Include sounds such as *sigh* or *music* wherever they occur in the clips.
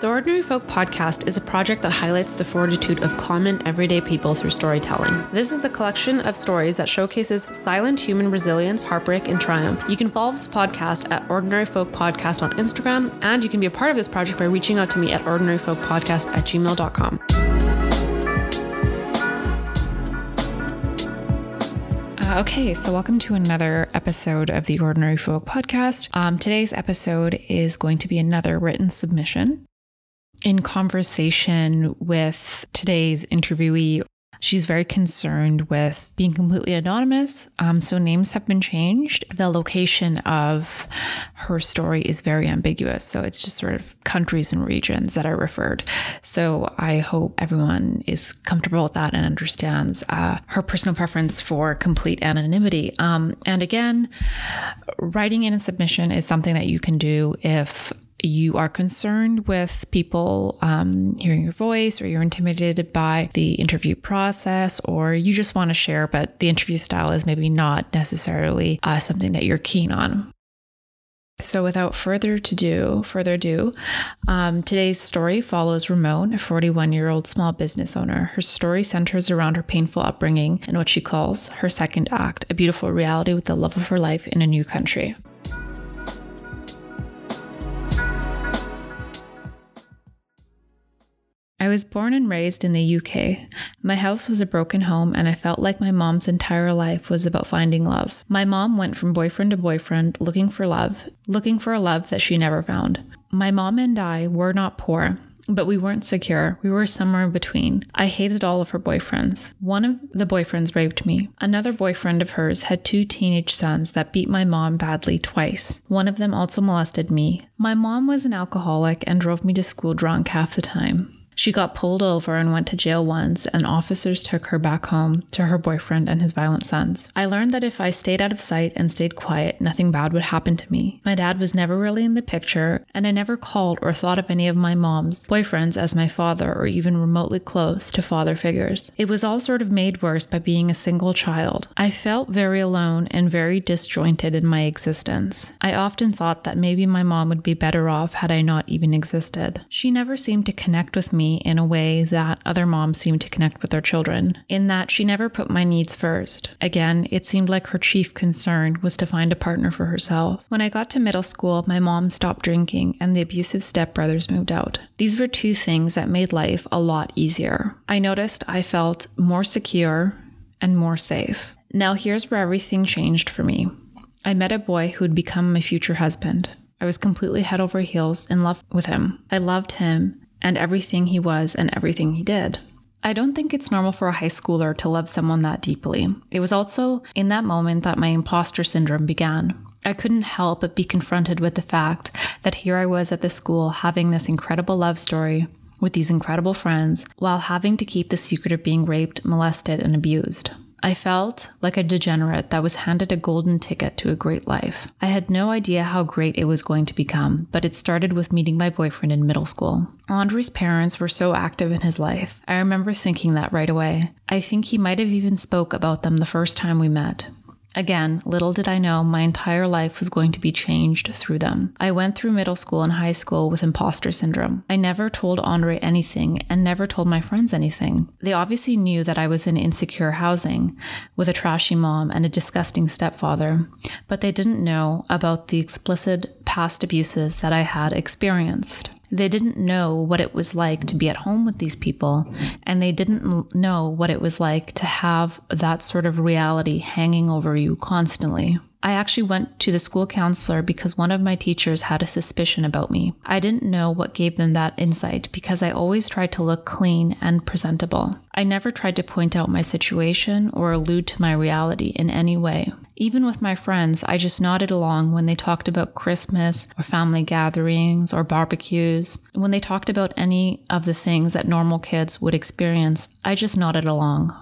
The Ordinary Folk podcast is a project that highlights the fortitude of common, everyday people through storytelling. This is a collection of stories that showcases silent human resilience, heartbreak, and triumph. You can follow this podcast at Ordinary Folk Podcast on Instagram, and you can be a part of this project by reaching out to me at ordinaryfolkpodcast at gmail.com. Uh, okay, so welcome to another episode of the Ordinary Folk podcast. Um, today's episode is going to be another written submission in conversation with today's interviewee, she's very concerned with being completely anonymous. Um, so names have been changed. The location of her story is very ambiguous. So it's just sort of countries and regions that are referred. So I hope everyone is comfortable with that and understands uh, her personal preference for complete anonymity. Um, and again, writing in a submission is something that you can do if you are concerned with people um, hearing your voice or you're intimidated by the interview process or you just want to share, but the interview style is maybe not necessarily uh, something that you're keen on. So, without further to do, further ado, um, today's story follows Remone, a 41 year old small business owner. Her story centers around her painful upbringing and what she calls her second act, a beautiful reality with the love of her life in a new country. I was born and raised in the UK. My house was a broken home, and I felt like my mom's entire life was about finding love. My mom went from boyfriend to boyfriend looking for love, looking for a love that she never found. My mom and I were not poor, but we weren't secure. We were somewhere in between. I hated all of her boyfriends. One of the boyfriends raped me. Another boyfriend of hers had two teenage sons that beat my mom badly twice. One of them also molested me. My mom was an alcoholic and drove me to school drunk half the time. She got pulled over and went to jail once, and officers took her back home to her boyfriend and his violent sons. I learned that if I stayed out of sight and stayed quiet, nothing bad would happen to me. My dad was never really in the picture, and I never called or thought of any of my mom's boyfriends as my father or even remotely close to father figures. It was all sort of made worse by being a single child. I felt very alone and very disjointed in my existence. I often thought that maybe my mom would be better off had I not even existed. She never seemed to connect with me in a way that other moms seem to connect with their children, in that she never put my needs first. Again, it seemed like her chief concern was to find a partner for herself. When I got to middle school, my mom stopped drinking and the abusive stepbrothers moved out. These were two things that made life a lot easier. I noticed I felt more secure and more safe. Now, here's where everything changed for me. I met a boy who would become my future husband. I was completely head over heels in love with him. I loved him and everything he was and everything he did. I don't think it's normal for a high schooler to love someone that deeply. It was also in that moment that my imposter syndrome began. I couldn't help but be confronted with the fact that here I was at the school having this incredible love story with these incredible friends while having to keep the secret of being raped, molested, and abused. I felt like a degenerate that was handed a golden ticket to a great life. I had no idea how great it was going to become, but it started with meeting my boyfriend in middle school. Andre's parents were so active in his life. I remember thinking that right away. I think he might have even spoke about them the first time we met. Again, little did I know my entire life was going to be changed through them. I went through middle school and high school with imposter syndrome. I never told Andre anything and never told my friends anything. They obviously knew that I was in insecure housing with a trashy mom and a disgusting stepfather, but they didn't know about the explicit past abuses that I had experienced. They didn't know what it was like to be at home with these people, and they didn't know what it was like to have that sort of reality hanging over you constantly. I actually went to the school counselor because one of my teachers had a suspicion about me. I didn't know what gave them that insight because I always tried to look clean and presentable. I never tried to point out my situation or allude to my reality in any way. Even with my friends, I just nodded along when they talked about Christmas or family gatherings or barbecues. When they talked about any of the things that normal kids would experience, I just nodded along.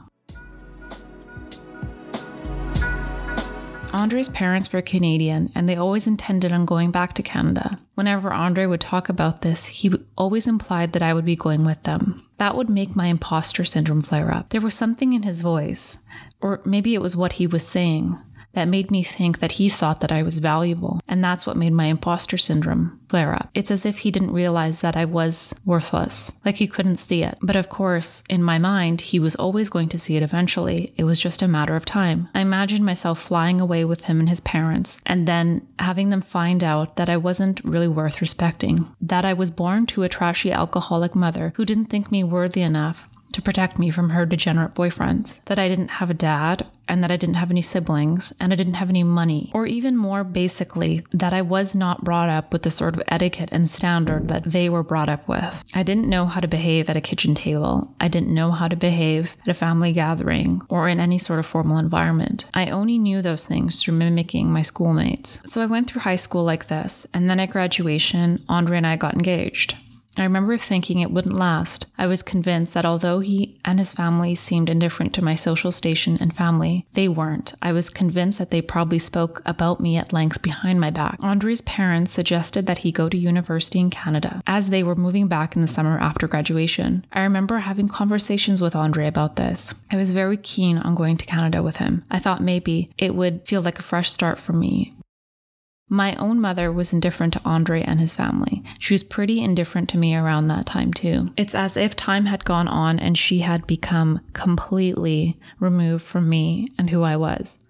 Andre's parents were Canadian and they always intended on going back to Canada. Whenever Andre would talk about this, he always implied that I would be going with them. That would make my imposter syndrome flare up. There was something in his voice, or maybe it was what he was saying, that made me think that he thought that I was valuable. And that's what made my imposter syndrome flare up. It's as if he didn't realize that I was worthless, like he couldn't see it. But of course, in my mind, he was always going to see it eventually. It was just a matter of time. I imagined myself flying away with him and his parents, and then having them find out that I wasn't really worth respecting, that I was born to a trashy alcoholic mother who didn't think me worthy enough to protect me from her degenerate boyfriends, that I didn't have a dad and that I didn't have any siblings and I didn't have any money, or even more basically, that I was not brought up with the sort of etiquette and standard that they were brought up with. I didn't know how to behave at a kitchen table. I didn't know how to behave at a family gathering or in any sort of formal environment. I only knew those things through mimicking my schoolmates. So I went through high school like this, and then at graduation, Andre and I got engaged. I remember thinking it wouldn't last. I was convinced that although he and his family seemed indifferent to my social station and family, they weren't. I was convinced that they probably spoke about me at length behind my back. Andre's parents suggested that he go to university in Canada as they were moving back in the summer after graduation. I remember having conversations with Andre about this. I was very keen on going to Canada with him. I thought maybe it would feel like a fresh start for me my own mother was indifferent to Andre and his family. She was pretty indifferent to me around that time, too. It's as if time had gone on and she had become completely removed from me and who I was.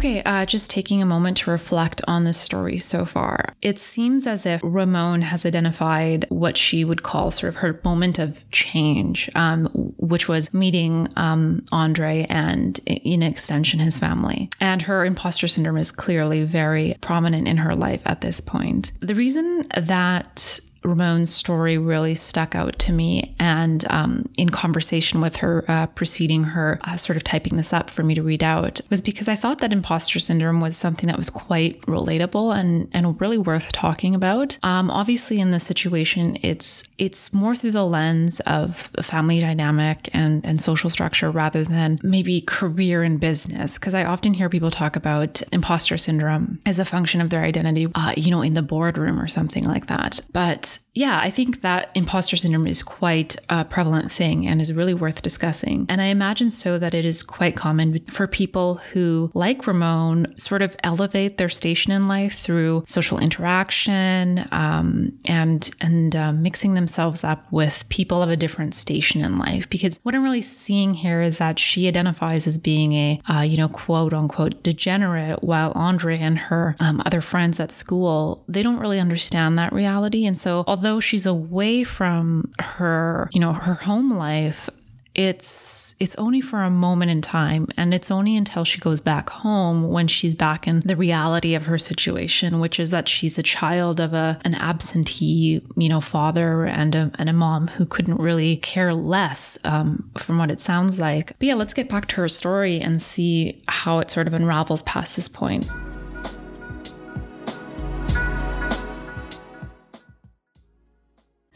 Okay, uh, just taking a moment to reflect on the story so far. It seems as if Remone has identified what she would call sort of her moment of change, um, which was meeting um, Andre and, in extension, his family. And her imposter syndrome is clearly very prominent in her life at this point. The reason that Remone's story really stuck out to me. And um, in conversation with her, uh, preceding her uh, sort of typing this up for me to read out, was because I thought that imposter syndrome was something that was quite relatable and, and really worth talking about. Um, obviously, in this situation, it's it's more through the lens of family dynamic and, and social structure rather than maybe career and business. Because I often hear people talk about imposter syndrome as a function of their identity, uh, you know, in the boardroom or something like that. But Yes yeah, I think that imposter syndrome is quite a prevalent thing and is really worth discussing. And I imagine so that it is quite common for people who, like Remone, sort of elevate their station in life through social interaction um, and and uh, mixing themselves up with people of a different station in life. Because what I'm really seeing here is that she identifies as being a uh, you know quote unquote degenerate, while Andre and her um, other friends at school they don't really understand that reality, and so although she's away from her, you know, her home life, it's it's only for a moment in time. And it's only until she goes back home when she's back in the reality of her situation which is that she's a child of a an absentee you know father and a, and a mom who couldn't really care less um, from what it sounds like. But yeah let's get back to her story and see how it sort of unravels past this point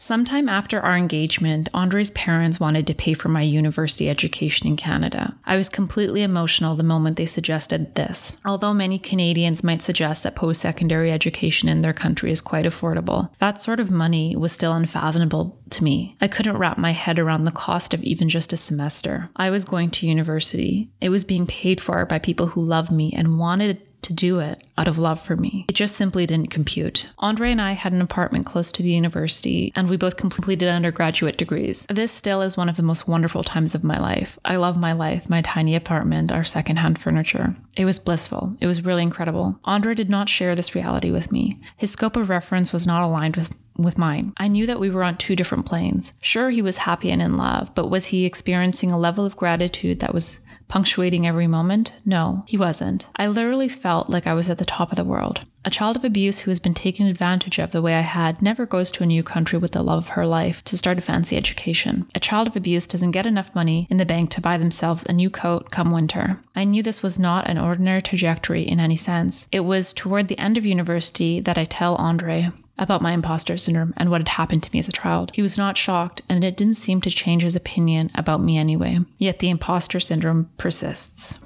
Sometime after our engagement, Andre's parents wanted to pay for my university education in Canada. I was completely emotional the moment they suggested this. Although many Canadians might suggest that post secondary education in their country is quite affordable, that sort of money was still unfathomable to me. I couldn't wrap my head around the cost of even just a semester. I was going to university, it was being paid for by people who loved me and wanted to do it out of love for me. It just simply didn't compute. Andre and I had an apartment close to the university, and we both completed undergraduate degrees. This still is one of the most wonderful times of my life. I love my life, my tiny apartment, our secondhand furniture. It was blissful. It was really incredible. Andre did not share this reality with me. His scope of reference was not aligned with with mine. I knew that we were on two different planes. Sure, he was happy and in love, but was he experiencing a level of gratitude that was punctuating every moment? No, he wasn't. I literally felt like I was at the top of the world. A child of abuse who has been taken advantage of the way I had never goes to a new country with the love of her life to start a fancy education. A child of abuse doesn't get enough money in the bank to buy themselves a new coat come winter. I knew this was not an ordinary trajectory in any sense. It was toward the end of university that I tell Andre, about my imposter syndrome and what had happened to me as a child. He was not shocked, and it didn't seem to change his opinion about me anyway. Yet the imposter syndrome persists.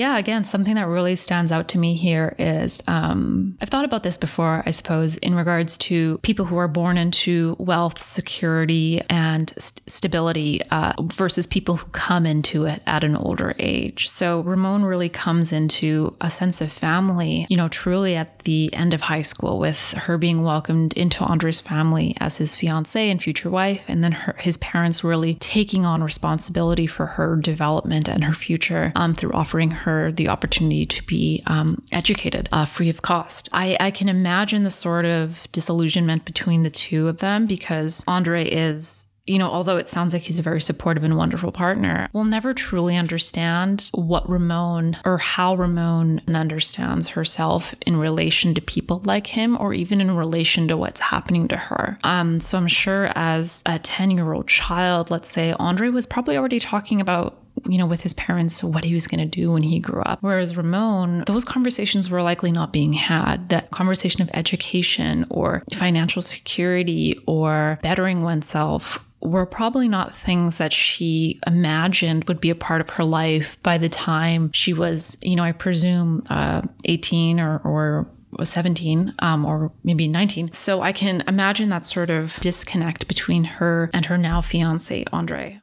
Yeah, again, something that really stands out to me here is um, I've thought about this before, I suppose, in regards to people who are born into wealth, security, and stability uh, versus people who come into it at an older age. So Remone really comes into a sense of family, you know, truly at the end of high school with her being welcomed into Andre's family as his fiance and future wife, and then her, his parents really taking on responsibility for her development and her future um, through offering her the opportunity to be um, educated uh, free of cost. I, I can imagine the sort of disillusionment between the two of them because Andre is you know, although it sounds like he's a very supportive and wonderful partner, we'll never truly understand what Remone or how Remone understands herself in relation to people like him or even in relation to what's happening to her. Um, so I'm sure as a 10 year old child, let's say, Andre was probably already talking about you know, with his parents, what he was going to do when he grew up. Whereas Remone, those conversations were likely not being had. That conversation of education or financial security or bettering oneself were probably not things that she imagined would be a part of her life by the time she was, you know, I presume uh, 18 or, or 17 um, or maybe 19. So I can imagine that sort of disconnect between her and her now fiance, Andre.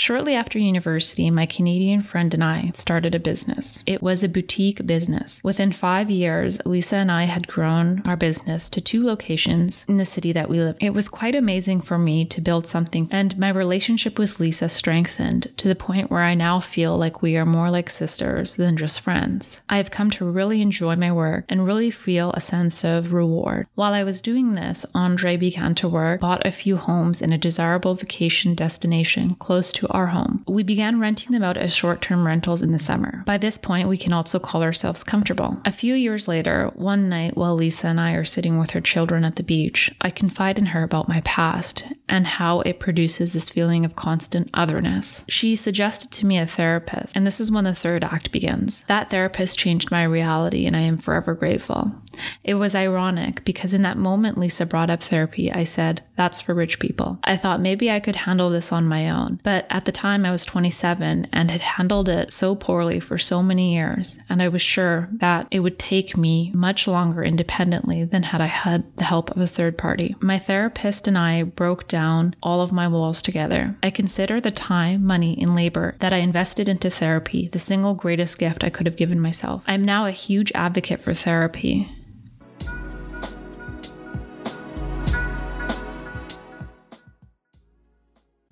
Shortly after university, my Canadian friend and I started a business. It was a boutique business. Within five years, Lisa and I had grown our business to two locations in the city that we live. It was quite amazing for me to build something, and my relationship with Lisa strengthened to the point where I now feel like we are more like sisters than just friends. I have come to really enjoy my work and really feel a sense of reward. While I was doing this, Andre began to work, bought a few homes in a desirable vacation destination close to our home. We began renting them out as short term rentals in the summer. By this point, we can also call ourselves comfortable. A few years later, one night while Lisa and I are sitting with her children at the beach, I confide in her about my past and how it produces this feeling of constant otherness. She suggested to me a therapist, and this is when the third act begins. That therapist changed my reality, and I am forever grateful. It was ironic because in that moment Lisa brought up therapy, I said, That's for rich people. I thought maybe I could handle this on my own, but at the time I was 27 and had handled it so poorly for so many years, and I was sure that it would take me much longer independently than had I had the help of a third party. My therapist and I broke down all of my walls together. I consider the time, money, and labor that I invested into therapy the single greatest gift I could have given myself. I'm now a huge advocate for therapy.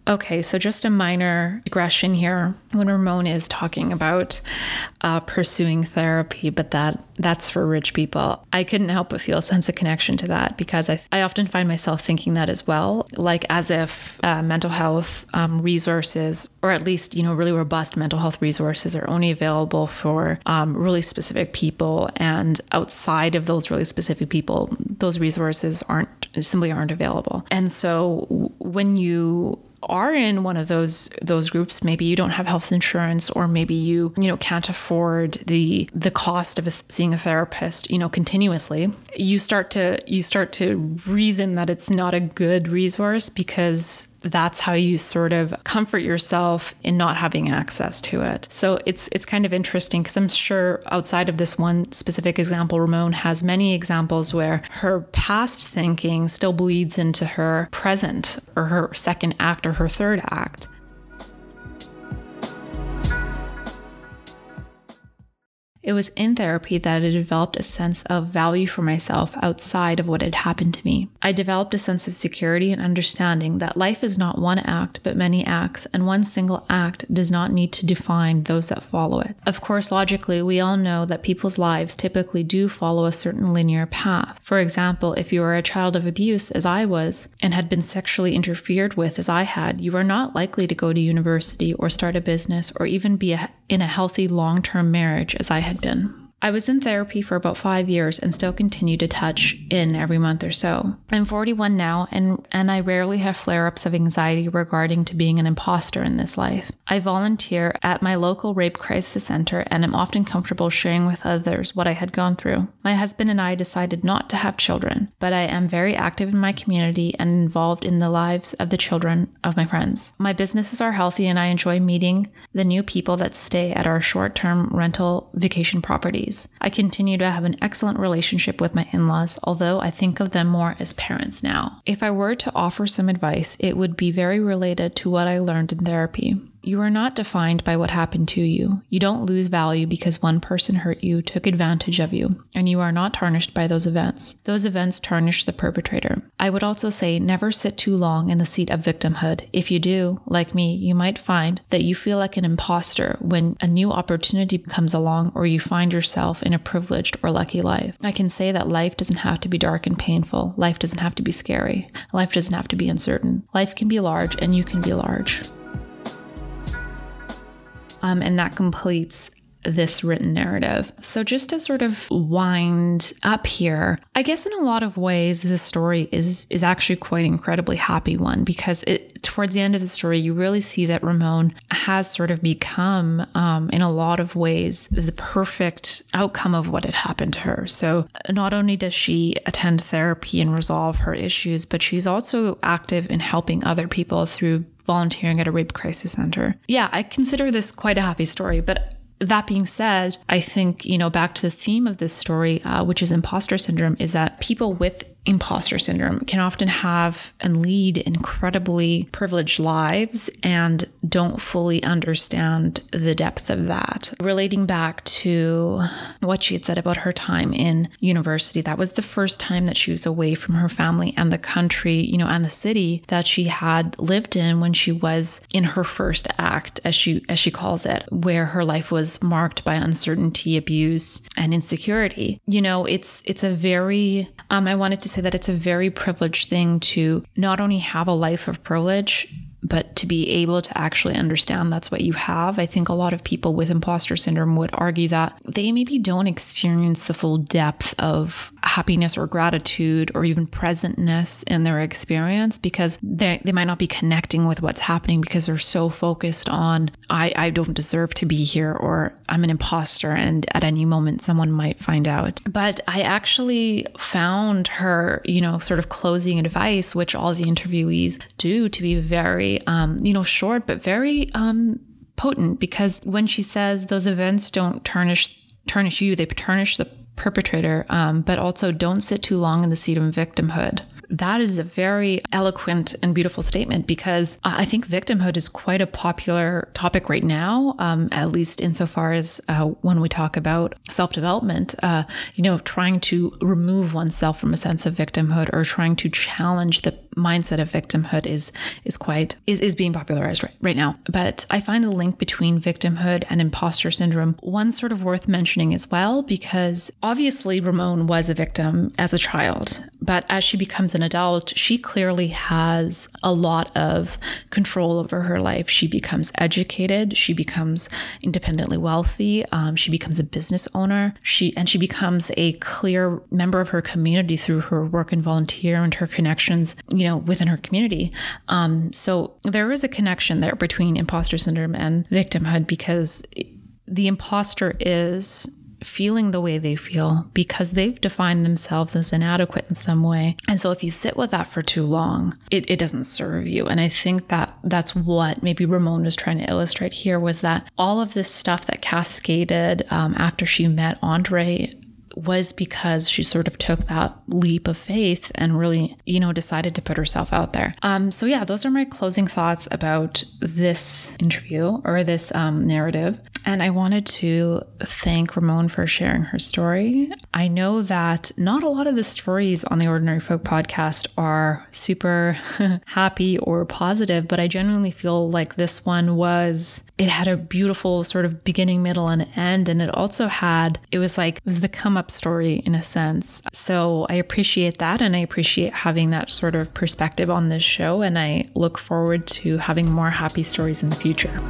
Okay, so just a minor digression here. When Remone is talking about uh, pursuing therapy, but that that's for rich people, I couldn't help but feel a sense of connection to that because I, I often find myself thinking that as well, like as if uh, mental health um, resources, or at least you know really robust mental health resources, are only available for um, really specific people, and outside of those really specific people, those resources aren't simply aren't available. And so when you are in one of those those groups maybe you don't have health insurance or maybe you you know can't afford the the cost of a, seeing a therapist you know continuously you start to you start to reason that it's not a good resource because that's how you sort of comfort yourself in not having access to it. So it's it's kind of interesting because I'm sure outside of this one specific example, Remone has many examples where her past thinking still bleeds into her present or her second act or her third act. It was in therapy that I developed a sense of value for myself outside of what had happened to me. I developed a sense of security and understanding that life is not one act, but many acts, and one single act does not need to define those that follow it. Of course, logically, we all know that people's lives typically do follow a certain linear path. For example, if you are a child of abuse, as I was, and had been sexually interfered with, as I had, you are not likely to go to university or start a business or even be a, in a healthy long term marriage, as I had been. I was in therapy for about five years and still continue to touch in every month or so. I'm 41 now, and, and I rarely have flare ups of anxiety regarding to being an imposter in this life. I volunteer at my local rape crisis center and am often comfortable sharing with others what I had gone through. My husband and I decided not to have children, but I am very active in my community and involved in the lives of the children of my friends. My businesses are healthy and I enjoy meeting the new people that stay at our short term rental vacation properties. I continue to have an excellent relationship with my in laws, although I think of them more as parents now. If I were to offer some advice, it would be very related to what I learned in therapy. You are not defined by what happened to you. You don't lose value because one person hurt you, took advantage of you, and you are not tarnished by those events. Those events tarnish the perpetrator. I would also say never sit too long in the seat of victimhood. If you do, like me, you might find that you feel like an imposter when a new opportunity comes along or you find yourself in a privileged or lucky life. I can say that life doesn't have to be dark and painful. Life doesn't have to be scary. Life doesn't have to be uncertain. Life can be large and you can be large. Um, and that completes this written narrative. So, just to sort of wind up here, I guess in a lot of ways, this story is is actually quite incredibly happy one because it towards the end of the story, you really see that Remone has sort of become, um, in a lot of ways, the perfect outcome of what had happened to her. So, not only does she attend therapy and resolve her issues, but she's also active in helping other people through volunteering at a rape crisis center. Yeah, I consider this quite a happy story, but that being said, I think, you know, back to the theme of this story, uh, which is imposter syndrome, is that people with imposter syndrome can often have and lead incredibly privileged lives and don't fully understand the depth of that. Relating back to what she had said about her time in university, that was the first time that she was away from her family and the country, you know, and the city that she had lived in when she was in her first act, as she as she calls it, where her life was marked by uncertainty, abuse, and insecurity. You know, it's it's a very um, I wanted to say that it's a very privileged thing to not only have a life of privilege, but to be able to actually understand that's what you have. I think a lot of people with imposter syndrome would argue that they maybe don't experience the full depth of happiness or gratitude or even presentness in their experience because they, they might not be connecting with what's happening because they're so focused on, I, I don't deserve to be here or I'm an imposter and at any moment someone might find out. But I actually found her, you know, sort of closing advice, which all the interviewees do, to be very um, you know, short, but very um, potent because when she says those events don't tarnish tarnish you, they tarnish the perpetrator, um, but also don't sit too long in the seat of victimhood. That is a very eloquent and beautiful statement because I think victimhood is quite a popular topic right now, um, at least insofar as uh, when we talk about self development, uh, you know, trying to remove oneself from a sense of victimhood or trying to challenge the mindset of victimhood is is quite is, is being popularized right, right now. But I find the link between victimhood and imposter syndrome one sort of worth mentioning as well because obviously Remone was a victim as a child, but as she becomes an adult, she clearly has a lot of control over her life. She becomes educated, she becomes independently wealthy, um, she becomes a business owner, she and she becomes a clear member of her community through her work and volunteer and her connections, you know, within her community. Um, so there is a connection there between imposter syndrome and victimhood because the imposter is feeling the way they feel because they've defined themselves as inadequate in some way. And so if you sit with that for too long, it, it doesn't serve you. And I think that that's what maybe Remone was trying to illustrate here was that all of this stuff that cascaded um, after she met Andre was because she sort of took that leap of faith and really, you know, decided to put herself out there. Um, so yeah, those are my closing thoughts about this interview or this um, narrative. And I wanted to thank Remone for sharing her story. I know that not a lot of the stories on the Ordinary Folk podcast are super *laughs* happy or positive, but I genuinely feel like this one was, it had a beautiful sort of beginning, middle, and end. And it also had, it was like, it was the come up story in a sense. So I appreciate that. And I appreciate having that sort of perspective on this show. And I look forward to having more happy stories in the future.